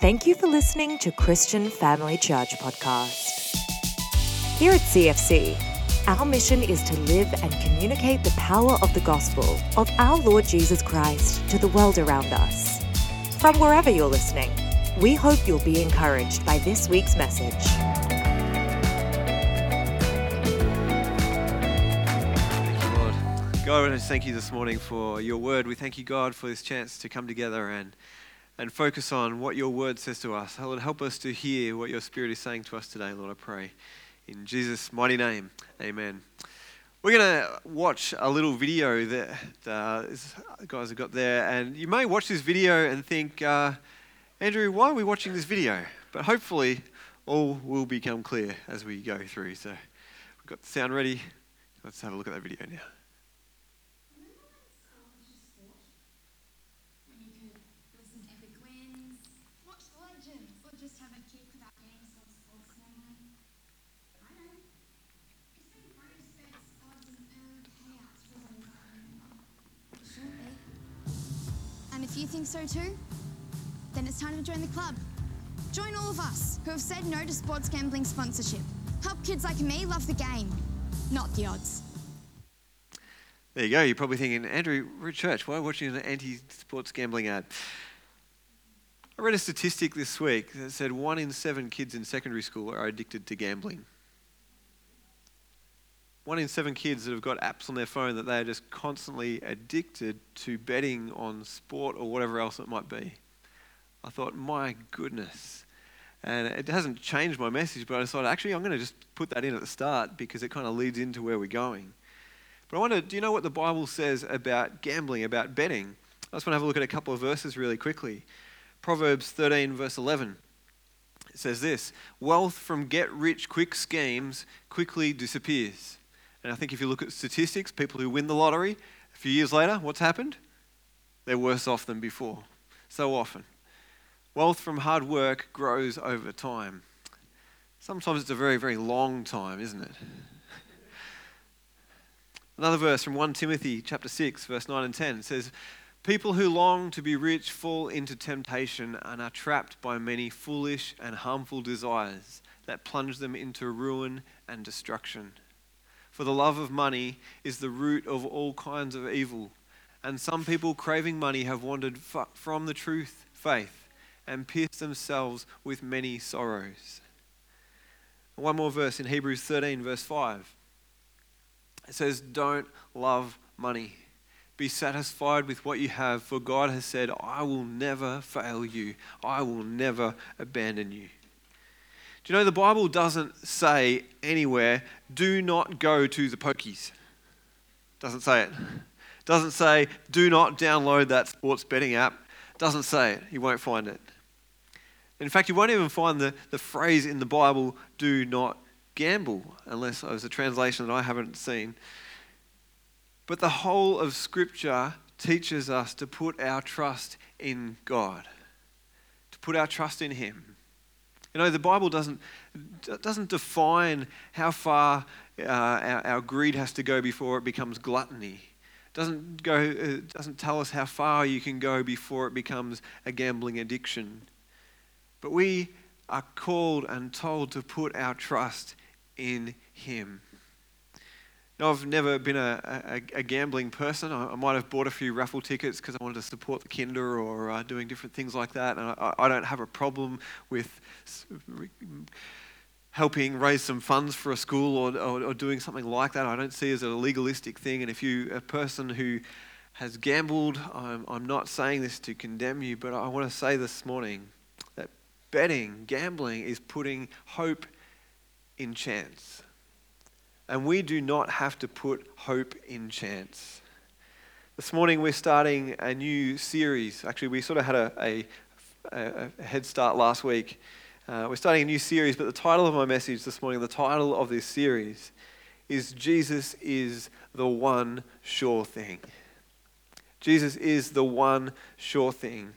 Thank you for listening to Christian Family Church Podcast. Here at CFC, our mission is to live and communicate the power of the gospel of our Lord Jesus Christ to the world around us. From wherever you're listening, we hope you'll be encouraged by this week's message. God, I just thank you this morning for your word. We thank you, God, for this chance to come together and, and focus on what your word says to us. Lord, help us to hear what your spirit is saying to us today, Lord, I pray. In Jesus' mighty name, amen. We're going to watch a little video that uh, is- guys have got there, and you may watch this video and think, uh, Andrew, why are we watching this video? But hopefully, all will become clear as we go through. So, we've got the sound ready. Let's have a look at that video now. When you could listen to epic wins, watch the legends, or just have a kick without getting so sports memory. I know. It's been bonus bets, odds, and earned payouts for those I remember. It shouldn't be. And if you think so too, then it's time to join the club. Join all of us who have said no to sports gambling sponsorship. Help kids like me love the game, not the odds. There you go. You're probably thinking, Andrew, church. Why are we watching an anti sports gambling ad? I read a statistic this week that said one in seven kids in secondary school are addicted to gambling. One in seven kids that have got apps on their phone that they are just constantly addicted to betting on sport or whatever else it might be. I thought, my goodness. And it hasn't changed my message, but I thought, actually, I'm going to just put that in at the start because it kind of leads into where we're going. But I wonder, do you know what the Bible says about gambling, about betting? I just want to have a look at a couple of verses really quickly. Proverbs 13, verse 11. It says this Wealth from get rich quick schemes quickly disappears. And I think if you look at statistics, people who win the lottery, a few years later, what's happened? They're worse off than before. So often. Wealth from hard work grows over time. Sometimes it's a very, very long time, isn't it? Another verse from 1 Timothy chapter 6 verse 9 and 10 says people who long to be rich fall into temptation and are trapped by many foolish and harmful desires that plunge them into ruin and destruction. For the love of money is the root of all kinds of evil, and some people craving money have wandered from the truth, faith, and pierced themselves with many sorrows. One more verse in Hebrews 13 verse 5. It says, Don't love money. Be satisfied with what you have, for God has said, I will never fail you. I will never abandon you. You know the Bible doesn't say anywhere, do not go to the pokies? Doesn't say it. Doesn't say, do not download that sports betting app. Doesn't say it. You won't find it. In fact, you won't even find the, the phrase in the Bible, do not gamble, unless it was a translation that I haven't seen. But the whole of Scripture teaches us to put our trust in God, to put our trust in Him. You know, the Bible doesn't, doesn't define how far uh, our, our greed has to go before it becomes gluttony. Doesn't go, uh, doesn't tell us how far you can go before it becomes a gambling addiction. But we are called and told to put our trust in Him. Now, I've never been a, a, a gambling person. I, I, might have bought a few raffle tickets because I wanted to support the kinder or uh, doing different things like that. And I, I don't have a problem with helping raise some funds for a school or, or, or doing something like that. I don't see it as a legalistic thing. And if you're a person who has gambled, I'm, I'm not saying this to condemn you, but I want to say this morning that betting, gambling, is putting hope in chance. And we do not have to put hope in chance. This morning we're starting a new series. Actually, we sort of had a, a, a, head start last week. Uh, we're starting a new series, but the title of my message this morning, the title of this series, is Jesus is the one sure thing. Jesus is the one sure thing.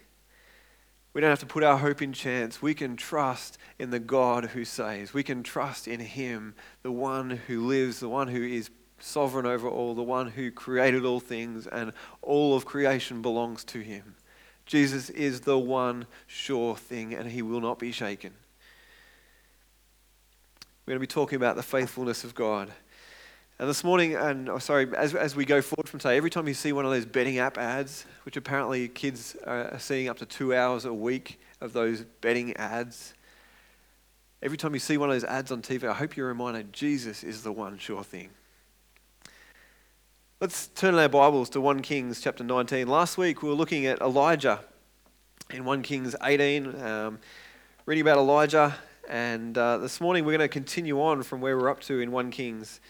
We don't have to put our hope in chance. We can trust in the God who saves. We can trust in Him, the one who lives, the one who is sovereign over all, the one who created all things, and all of creation belongs to Him. Jesus is the one sure thing, and he will not be shaken. We're going to be talking about the faithfulness of God. And this morning, and oh, sorry, as, as we go forward from today, every time you see one of those betting app ads, which apparently kids are seeing up to two hours a week of those betting ads, every time you see one of those ads on TV, I hope you're reminded Jesus is the one sure thing. Let's turn our Bibles to 1 Kings chapter 19. Last week we were looking at Elijah in 1 Kings 18, um, reading about Elijah. And uh, this morning we're going to continue on from where we're up to in 1 Kings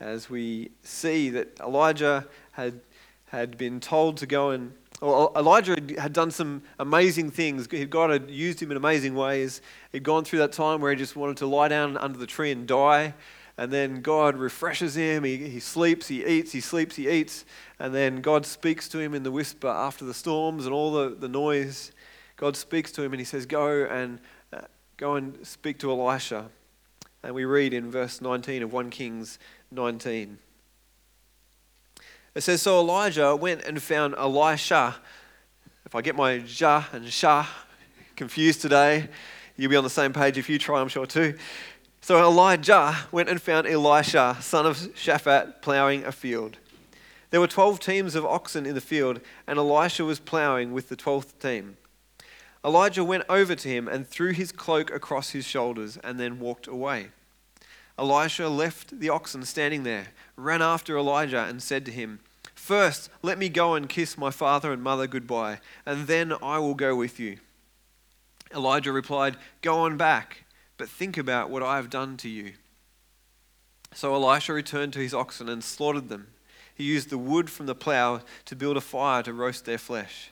as we see that Elijah had, had been told to go and well, Elijah had done some amazing things. God had used him in amazing ways. He'd gone through that time where he just wanted to lie down under the tree and die and then God refreshes him. He, he sleeps, he eats, he sleeps, he eats. And then God speaks to him in the whisper after the storms and all the, the noise. God speaks to him and he says, Go and uh, go and speak to Elisha. And we read in verse 19 of 1 Kings 19. It says, So Elijah went and found Elisha. If I get my ja and sha confused today, you'll be on the same page if you try, I'm sure too. So Elijah went and found Elisha, son of Shaphat, ploughing a field. There were 12 teams of oxen in the field, and Elisha was ploughing with the 12th team. Elijah went over to him and threw his cloak across his shoulders and then walked away. Elisha left the oxen standing there, ran after Elijah, and said to him, First, let me go and kiss my father and mother goodbye, and then I will go with you. Elijah replied, Go on back but think about what I have done to you. So Elisha returned to his oxen and slaughtered them. He used the wood from the plough to build a fire to roast their flesh.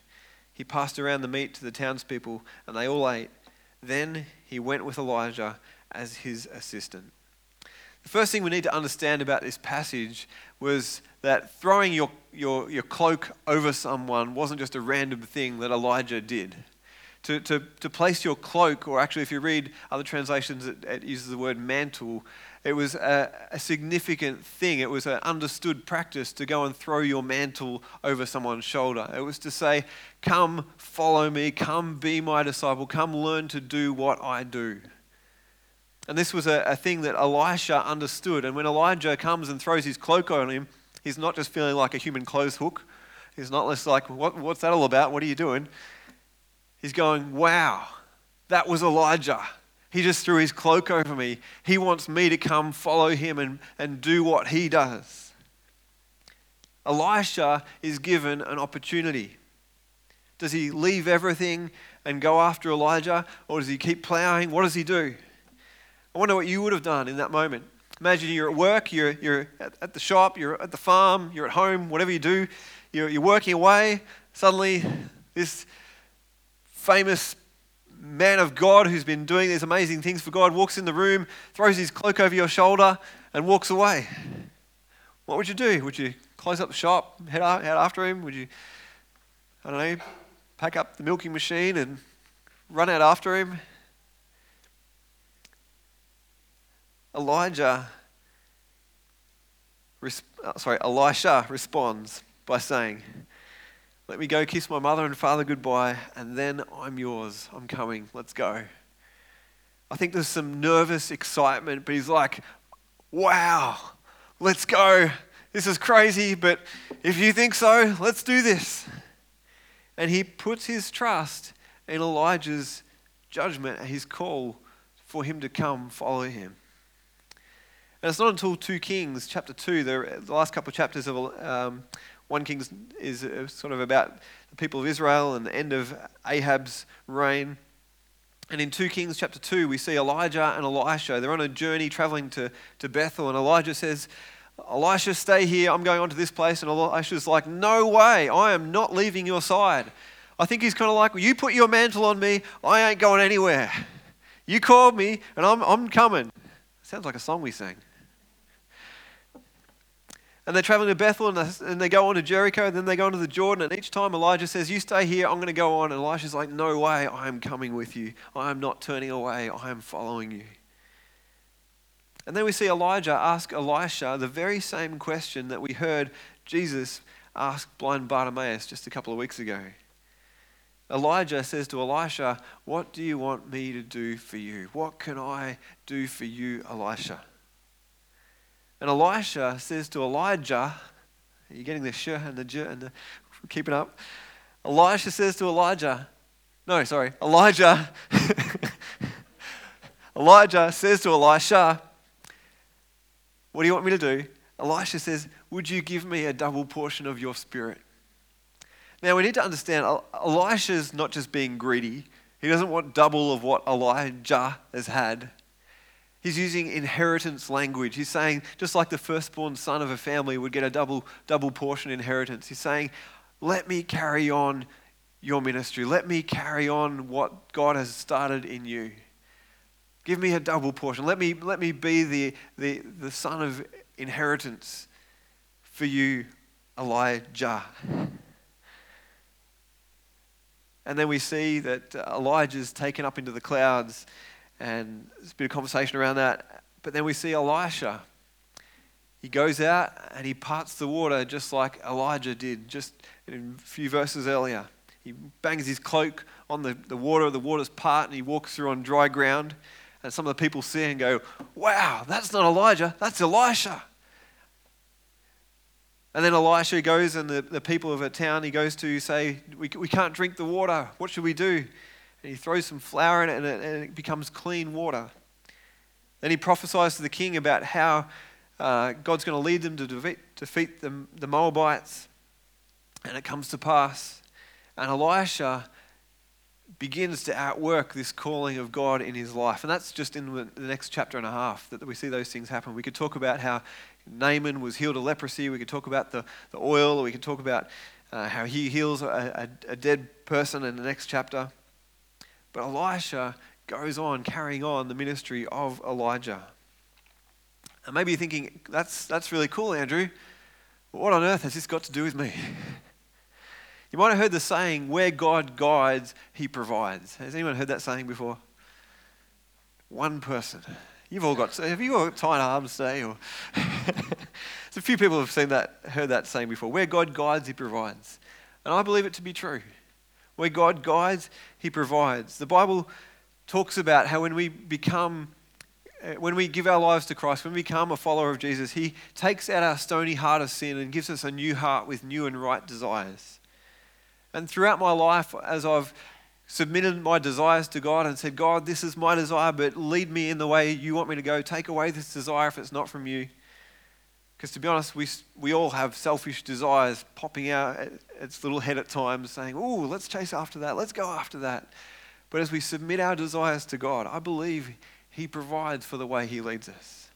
He passed around the meat to the townspeople, and they all ate. Then he went with Elijah as his assistant. The first thing we need to understand about this passage was that throwing your, your, your cloak over someone wasn't just a random thing that Elijah did to, to, to place your cloak, or actually, if you read other translations, it, it uses the word mantle. It was a, a, significant thing. It was an understood practice to go and throw your mantle over someone's shoulder. It was to say, Come, follow me. Come, be my disciple. Come, learn to do what I do. And this was a, a thing that Elisha understood. And when Elijah comes and throws his cloak on him, he's not just feeling like a human clothes hook. He's not just like, what, What's that all about? What are you doing? He's going, Wow, that was Elijah. He just threw his cloak over me. He wants me to come follow him and, and do what he does. Elisha is given an opportunity. Does he leave everything and go after Elijah, or does he keep plowing? What does he do? I wonder what you would have done in that moment. Imagine you're at work, you're, you're at, at the shop, you're at the farm, you're at home, whatever you do, you're, you're working away. Suddenly, this famous man of God who's been doing these amazing things for God walks in the room, throws his cloak over your shoulder, and walks away. What would you do? Would you close up the shop, head, out, head after him? Would you, I don't know, pack up the milking machine and run out after him? Elijah, uh, sorry, Elisha responds by saying, let me go kiss my mother and father goodbye, and then I'm yours. I'm coming. Let's go. I think there's some nervous excitement, but he's like, wow, let's go. This is crazy, but if you think so, let's do this. And he puts his trust in Elijah's judgment, and his call for him to come follow him. And it's not until 2 Kings, chapter 2, the, last couple of chapters of um, 1 Kings is uh, sort of about the people of Israel and the end of Ahab's reign. And in 2 Kings chapter 2, we see Elijah and Elisha. They're on a journey traveling to, to Bethel, and Elijah says, Elisha, stay here. I'm going on to this place. And Elisha's like, No way. I am not leaving your side. I think he's kind of like, well, You put your mantle on me. I ain't going anywhere. You called me, and I'm, I'm coming. Sounds like a song we sang and they're traveling to Bethel and they, go on to Jericho and then they go into the Jordan. And each time Elijah says, You stay here, I'm going to go on. And Elisha's like, No way, I am coming with you. I am not turning away, I am following you. And then we see Elijah ask Elisha the very same question that we heard Jesus ask blind Bartimaeus just a couple of weeks ago. Elijah says to Elisha, What do you want me to do for you? What can I do for you, Elisha? And Elisha says to Elijah, You're you getting the sh and the j and the keeping up? Elisha says to Elijah, No, sorry, Elijah. Elijah says to Elisha, What do you want me to do? Elisha says, Would you give me a double portion of your spirit? Now, we need to understand Elisha's not just being greedy, he doesn't want double of what Elijah has had. He's using inheritance language. He's saying, just like the firstborn son of a family would get a double, double portion inheritance, he's saying, Let me carry on your ministry. Let me carry on what God has started in you. Give me a double portion. Let me, let me be the, the, the son of inheritance for you, Elijah. And then we see that uh, Elijah's taken up into the clouds, and there's a bit of conversation around that. But then we see Elisha. He goes out and he parts the water just like Elijah did just a few verses earlier. He bangs his cloak on the, the water, the water's part, and he walks through on dry ground. And some of the people see and go, Wow, that's not Elijah, that's Elisha. And then Elisha goes, and the, the people of a town he goes to say, we, we can't drink the water. What should we do? And he throws some flour in it, and it, and it becomes clean water. Then he prophesies to the king about how uh, God's going to lead them to defeat, defeat the, the Moabites. And it comes to pass. And Elisha begins to outwork this calling of God in his life. And that's just in the next chapter and a half that we see those things happen. We could talk about how Naaman was healed of leprosy. We could talk about the, the oil. Or we could talk about uh, how he heals a, a, a dead person in the next chapter. But Elisha goes on carrying on the ministry of Elijah. And maybe you're thinking, that's, that's really cool, Andrew. But what on earth has this got to do with me? You might have heard the saying, where God guides, he provides. Has anyone heard that saying before? One person. You've all got, have you all got tight arms today? Or There's a few people have seen that, heard that saying before. Where God guides, he provides. And I believe it to be true. Where God guides, he provides. The Bible talks about how when we become uh, when we give our lives to Christ, when we become a follower of Jesus, He takes out our stony heart of sin and gives us a new heart with new and right desires. And throughout my life, as I've submitted my desires to God and said, God, this is my desire, but lead me in the way you want me to go. Take away this desire if it's not from you. Because to be honest, we, we all have selfish desires popping out at its little head at times, saying, Oh, let's chase after that, let's go after that. But as we submit our desires to God, I believe He provides for the way He leads us.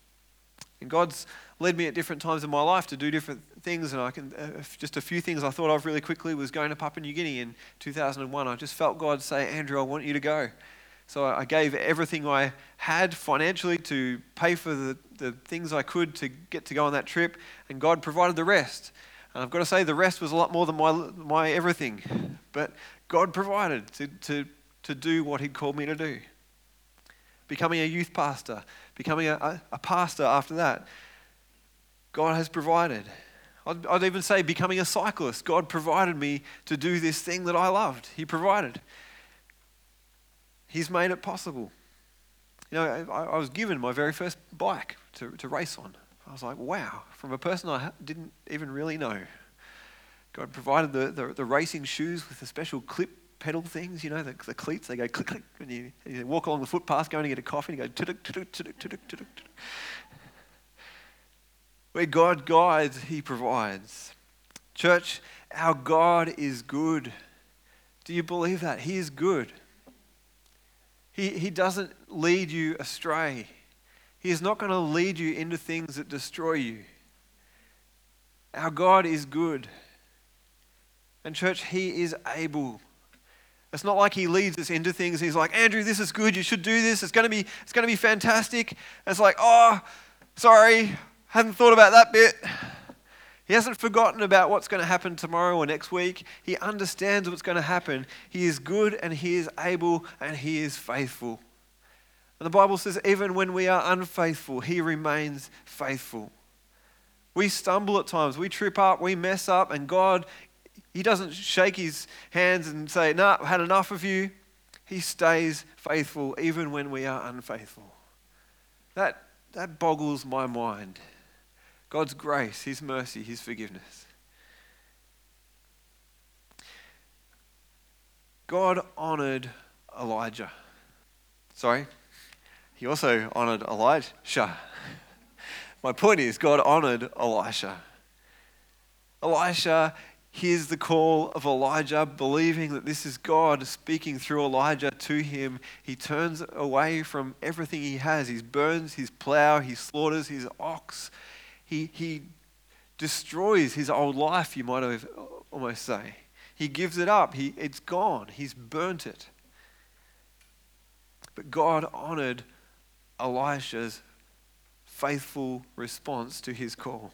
And God's led me at different times in my life to do different things. And I can, uh, just a few things I thought of really quickly was going to Papua New Guinea in 2001. I just felt God say, Andrew, I want you to go. So I gave everything I had financially to pay for the, the things I could to get to go on that trip, and God provided the rest. And I've got to say, the rest was a lot more than my, my everything. But God provided to, to, to do what He'd called me to do. Becoming a youth pastor, becoming a, a, pastor after that, God has provided. I'd, I'd even say becoming a cyclist. God provided me to do this thing that I loved. He provided. He's made it possible. You know, I, I was given my very first bike to, to race on. I was like, wow, from a person I didn't even really know. God provided the, the, the, racing shoes with the special clip pedal things, you know, the, the cleats, they go click, click, and you, you walk along the footpath going to get a coffee and you go. Where God guides, He provides. Church, our God is good. Do you believe that? He is good. He, he doesn't lead you astray. He is not going to lead you into things that destroy you. Our God is good. And, church, He is able. It's not like He leads us into things. He's like, Andrew, this is good. You should do this. It's going to be, it's going to be fantastic. And it's like, oh, sorry, hadn't thought about that bit. He hasn't forgotten about what's going to happen tomorrow or next week. He understands what's going to happen. He is good and He is able and He is faithful. And the Bible says, even when we are unfaithful, He remains faithful. We stumble at times, we trip up, we mess up, and God He doesn't shake his hands and say, No, nah, I've had enough of you. He stays faithful even when we are unfaithful. That, that boggles my mind. God's grace, His mercy, His forgiveness. God honored Elijah. Sorry, He also honored Elijah. My point is, God honored Elisha. Elisha hears the call of Elijah, believing that this is God speaking through Elijah to him. He turns away from everything he has. He burns his plow, he slaughters his ox, he, he destroys his old life, you might have almost say. He gives it up, he, it's gone, he's burnt it. But God honored Elisha's faithful response to his call.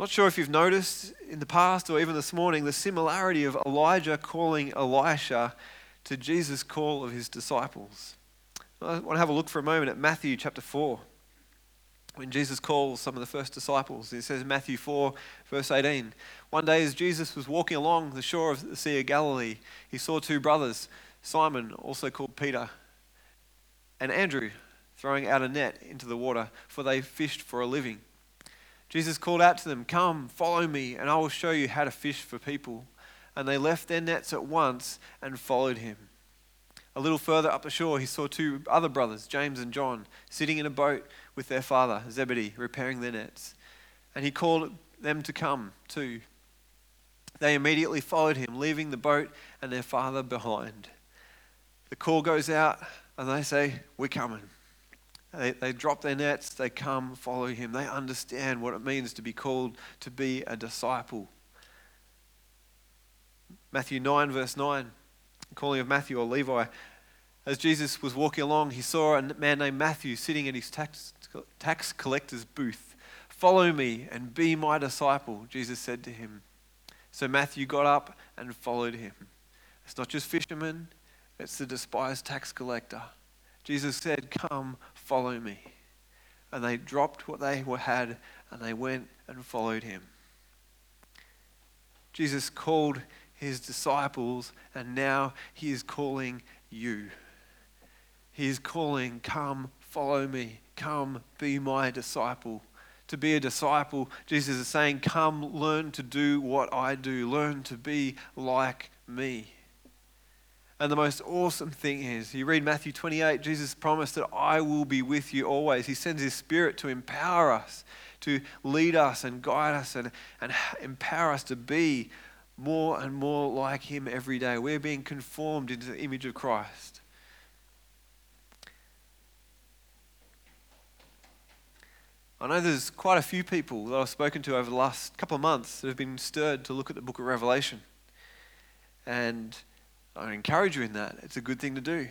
Not sure if you've noticed in the past or even this morning the similarity of Elijah calling Elisha to Jesus' call of his disciples. I want to have a look for a moment at Matthew chapter 4. When Jesus calls some of the first disciples, it says in Matthew 4, verse 18 One day, as Jesus was walking along the shore of the Sea of Galilee, he saw two brothers, Simon, also called Peter, and Andrew, throwing out a net into the water, for they fished for a living. Jesus called out to them, Come, follow me, and I will show you how to fish for people. And they left their nets at once and followed him. A little further up the shore, he saw two other brothers, James and John, sitting in a boat with their father, Zebedee, repairing their nets. And he called them to come too. They immediately followed him, leaving the boat and their father behind. The call goes out, and they say, We're coming. They, they drop their nets, they come, follow him. They understand what it means to be called to be a disciple. Matthew 9, verse 9, calling of Matthew or Levi. As Jesus was walking along, he saw a man named Matthew sitting at his tax, tax collector's booth. Follow me and be my disciple, Jesus said to him. So Matthew got up and followed him. It's not just fishermen, it's the despised tax collector. Jesus said, Come, follow me. And they dropped what they had and they went and followed him. Jesus called his disciples, and now he is calling you. He is calling, Come, follow me. Come, be my disciple. To be a disciple, Jesus is saying, Come, learn to do what I do. Learn to be like me. And the most awesome thing is, you read Matthew 28, Jesus promised that I will be with you always. He sends His Spirit to empower us, to lead us and guide us and, and empower us to be more and more like Him every day. We're being conformed into the image of Christ. I know there's quite a few people that I've spoken to over the last couple of months that have been stirred to look at the book of Revelation. And I encourage you in that. It's a good thing to do,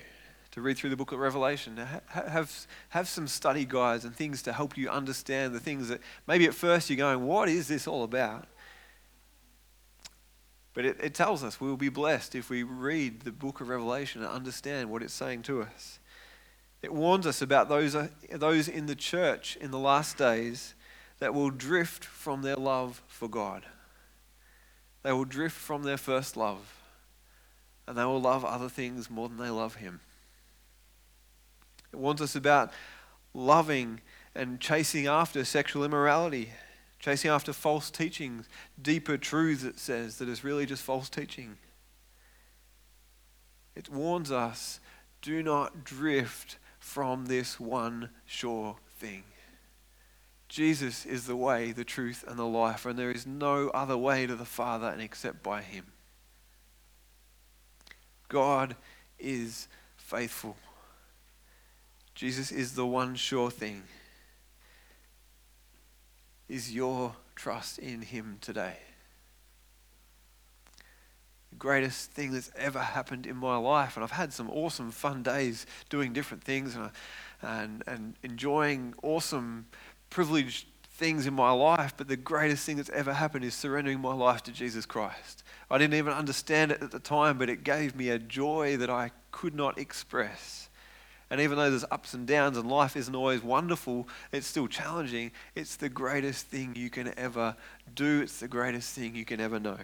to read through the book of Revelation. Have, have some study guides and things to help you understand the things that maybe at first you're going, What is this all about? But it, it tells us we will be blessed if we read the book of Revelation and understand what it's saying to us. It warns us about those, uh, those in the church in the last days that will drift from their love for God. They will drift from their first love and they will love other things more than they love Him. It warns us about loving and chasing after sexual immorality, chasing after false teachings, deeper truths, it says, that is really just false teaching. It warns us do not drift from this one sure thing. Jesus is the way, the truth, and the life, and there is no other way to the Father except by Him. God is faithful. Jesus is the one sure thing. Is your trust in Him today? The greatest thing that's ever happened in my life, and I've had some awesome, fun days doing different things and, and, and enjoying awesome, privileged things in my life, but the greatest thing that's ever happened is surrendering my life to Jesus Christ. I didn't even understand it at the time, but it gave me a joy that I could not express. And even though there's ups and downs and life isn't always wonderful, it's still challenging. It's the greatest thing you can ever do, it's the greatest thing you can ever know.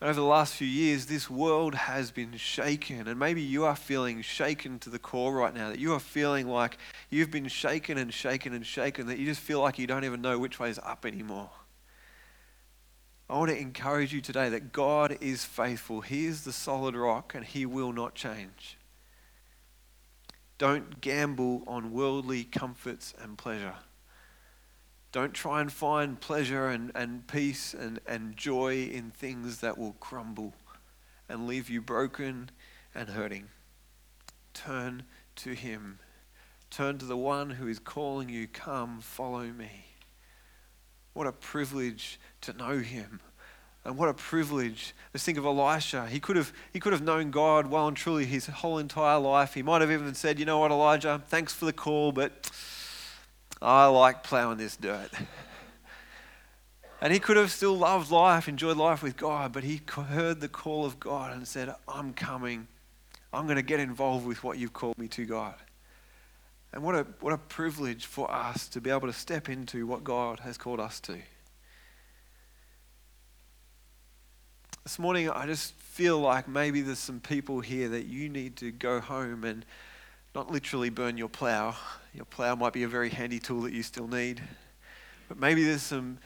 And over the last few years, this world has been shaken. And maybe you are feeling shaken to the core right now, that you are feeling like you've been shaken and shaken and shaken, that you just feel like you don't even know which way is up anymore. I want to encourage you today that God is faithful. He is the solid rock and He will not change. Don't gamble on worldly comforts and pleasure. Don't try and find pleasure and, and peace and, and joy in things that will crumble and leave you broken and hurting. Turn to Him. Turn to the one who is calling you, Come, follow me. What a privilege to know him. And what a privilege. Let's think of Elisha. He could have, he could have known God well and truly his whole entire life. He might have even said, You know what, Elijah, thanks for the call, but I like plowing this dirt. And he could have still loved life, enjoyed life with God, but he heard the call of God and said, I'm coming. I'm going to get involved with what you've called me to, God. And what a, what a privilege for us to be able to step into what God has called us to. This morning, I just feel like maybe there's some people here that you need to go home and not literally burn your plow. Your plow might be a very handy tool that you still need. But maybe there's some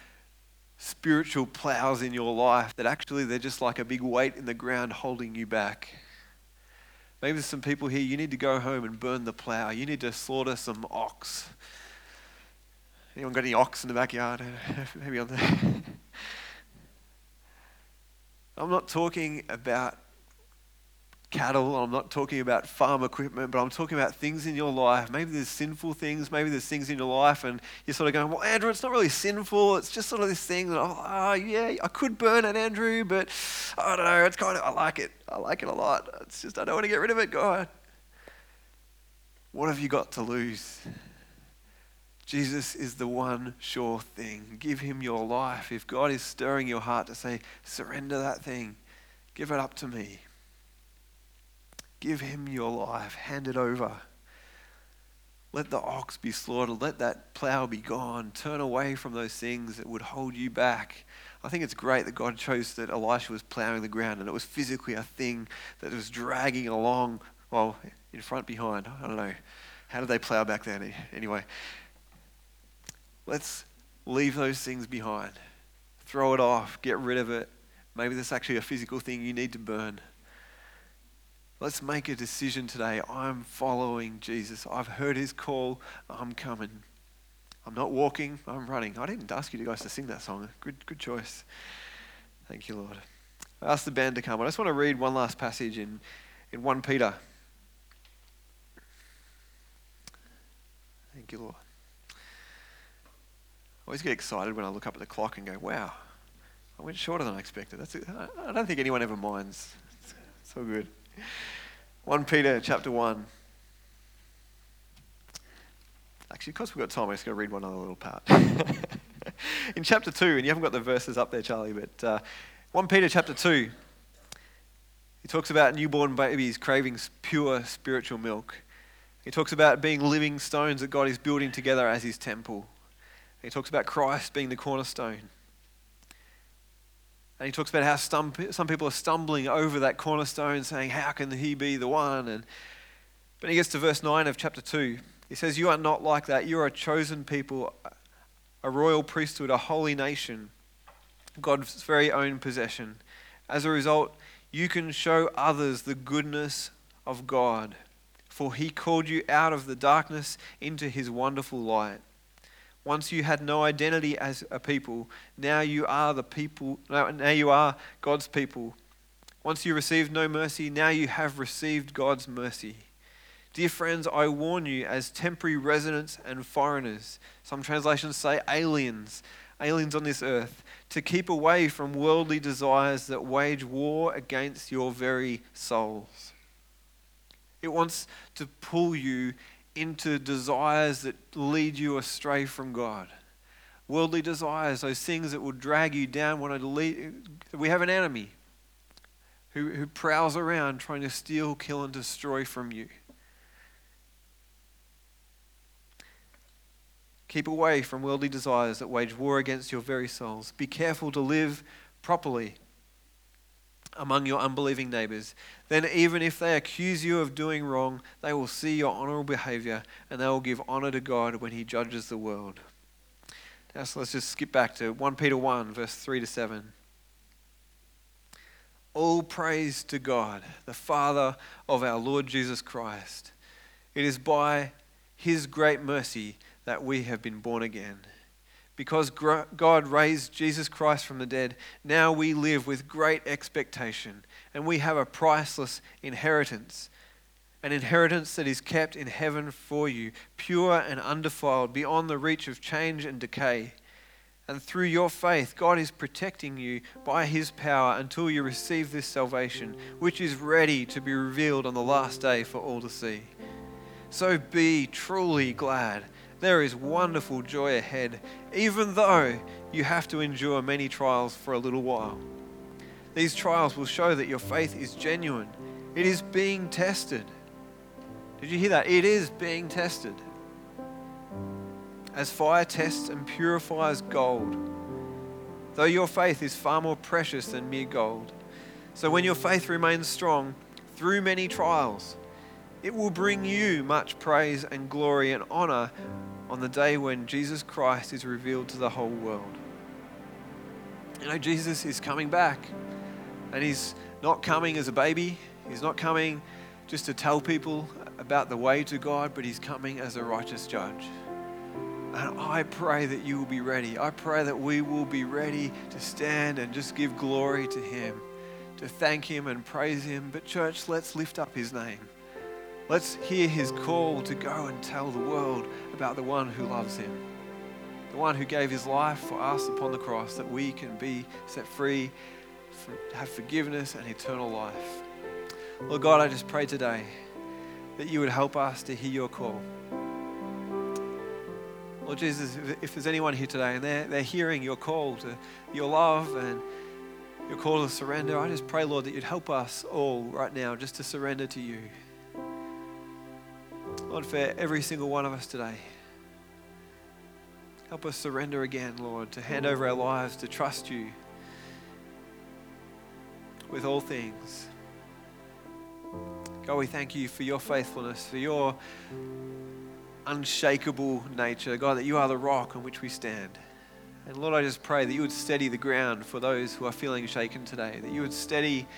spiritual plows in your life that actually they're just like a big weight in the ground holding you back. Maybe there's some people here, you need to go home and burn the plow. You need to slaughter some ox. Anyone got any ox in the backyard? Maybe on there. I'm not talking about cattle, I'm not talking about farm equipment, but I'm talking about things in your life. Maybe there's sinful things, maybe there's things in your life, and you're sort of going, Well, Andrew, it's not really sinful. It's just sort of this thing that, oh, oh yeah, I could burn it, Andrew, but I don't know. It's kind of, I like it. I like it a lot. It's just, I don't want to get rid of it, God. What have you got to lose? Jesus is the one sure thing. Give him your life. If God is stirring your heart to say, surrender that thing, give it up to me. Give him your life. Hand it over. Let the ox be slaughtered. Let that plow be gone. Turn away from those things that would hold you back. I think it's great that God chose that Elisha was plowing the ground and it was physically a thing that was dragging along, well, in front, behind. I don't know. How did they plow back then? Anyway, let's leave those things behind. Throw it off. Get rid of it. Maybe there's actually a physical thing you need to burn. Let's make a decision today. I'm following Jesus. I've heard his call. I'm coming. I'm not walking, I'm running. I didn't ask you guys to sing that song. Good, good choice. Thank you, Lord. I asked the band to come. I just want to read one last passage in, in 1 Peter. Thank you, Lord. Always get excited when I look up at the clock and go, wow, I went shorter than I expected. That's I don't think anyone ever minds. It's, it's all good. 1 Peter chapter 1. Actually, because we've got time, I'm just going to read one other little part. in chapter 2, and you haven't got the verses up there, Charlie, but uh, 1 Peter chapter 2, he talks about newborn babies craving pure spiritual milk. He talks about being living stones that God is building together as his temple. He talks about Christ being the cornerstone. And he talks about how some, some people are stumbling over that cornerstone, saying, How can he be the one? And but he gets to verse 9 of chapter 2. He says, You are not like that. You are a chosen people, a royal priesthood, a holy nation, God's very own possession. As a result, you can show others the goodness of God, for he called you out of the darkness into his wonderful light. Once you had no identity as a people, now you are the people, now you are God's people. Once you received no mercy, now you have received God's mercy. Dear friends, I warn you as temporary residents and foreigners, some translations say aliens, aliens on this earth, to keep away from worldly desires that wage war against your very souls. It wants to pull you into desires that lead you astray from God. Worldly desires, those things that will drag you down, want to lead. We have an enemy who, who prowls around trying to steal, kill, and destroy from you. Keep away from worldly desires that wage war against your very souls. Be careful to live properly among your unbelieving neighbors. Then, even if they accuse you of doing wrong, they will see your honorable behavior and they will give honor to God when He judges the world. Now, so let's just skip back to 1 Peter 1, verse 3 to 7. All praise to God, the Father of our Lord Jesus Christ. It is by His great mercy that we have been born again. Because God raised Jesus Christ from the dead, now we live with great expectation and we have a priceless inheritance. An inheritance that is kept in heaven for you, pure and undefiled, beyond the reach of change and decay. And through your faith, God is protecting you by His power until you receive this salvation, which is ready to be revealed on the last day for all to see. So be truly glad there is wonderful joy ahead, even though you have to endure many trials for a little while. These trials will show that your faith is genuine, it is being tested. Did you hear that? It is being tested. As fire tests and purifies gold, though your faith is far more precious than mere gold. So when your faith remains strong through many trials, it will bring you much praise and glory and honor on the day when Jesus Christ is revealed to the whole world. You know, Jesus is coming back, and He's not coming as a baby, He's not coming just to tell people about the way to God, but He's coming as a righteous judge. And I pray that you will be ready. I pray that we will be ready to stand and just give glory to Him, to thank Him and praise Him. But, church, let's lift up His name. Let's hear his call to go and tell the world about the one who loves him, the one who gave his life for us upon the cross that we can be set free, have forgiveness and eternal life. Lord God, I just pray today that you would help us to hear your call. Lord Jesus, if there's anyone here today and they're, they're hearing your call to your love and your call to surrender, I just pray, Lord, that you'd help us all right now just to surrender to you. Lord, for every single one of us today. Help us surrender again, Lord, to hand over our lives, to trust you with all things. God, we thank you for your faithfulness, for your unshakable nature. God, that you are the rock on which we stand. And Lord, I just pray that you would steady the ground for those who are feeling shaken today, that you would steady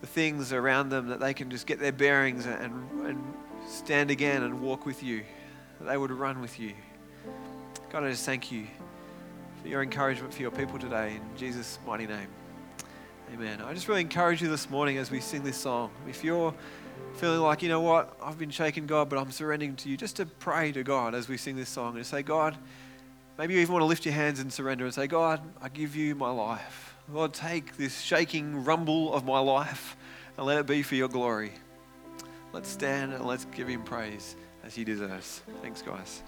the things around them, that they can just get their bearings and, and stand again and walk with you, that they would run with you. God, I just thank you for your encouragement for your people today in Jesus' mighty name. Amen. I just really encourage you this morning as we sing this song. If you're feeling like, you know what, I've been shaken, God, but I'm surrendering to you, just to pray to God as we sing this song and say, God, maybe you even want to lift your hands and surrender and say, God, I give you my life. Lord, take this shaking rumble of my life and let it be for your glory. Let's stand and let's give him praise as he deserves. Thanks, guys.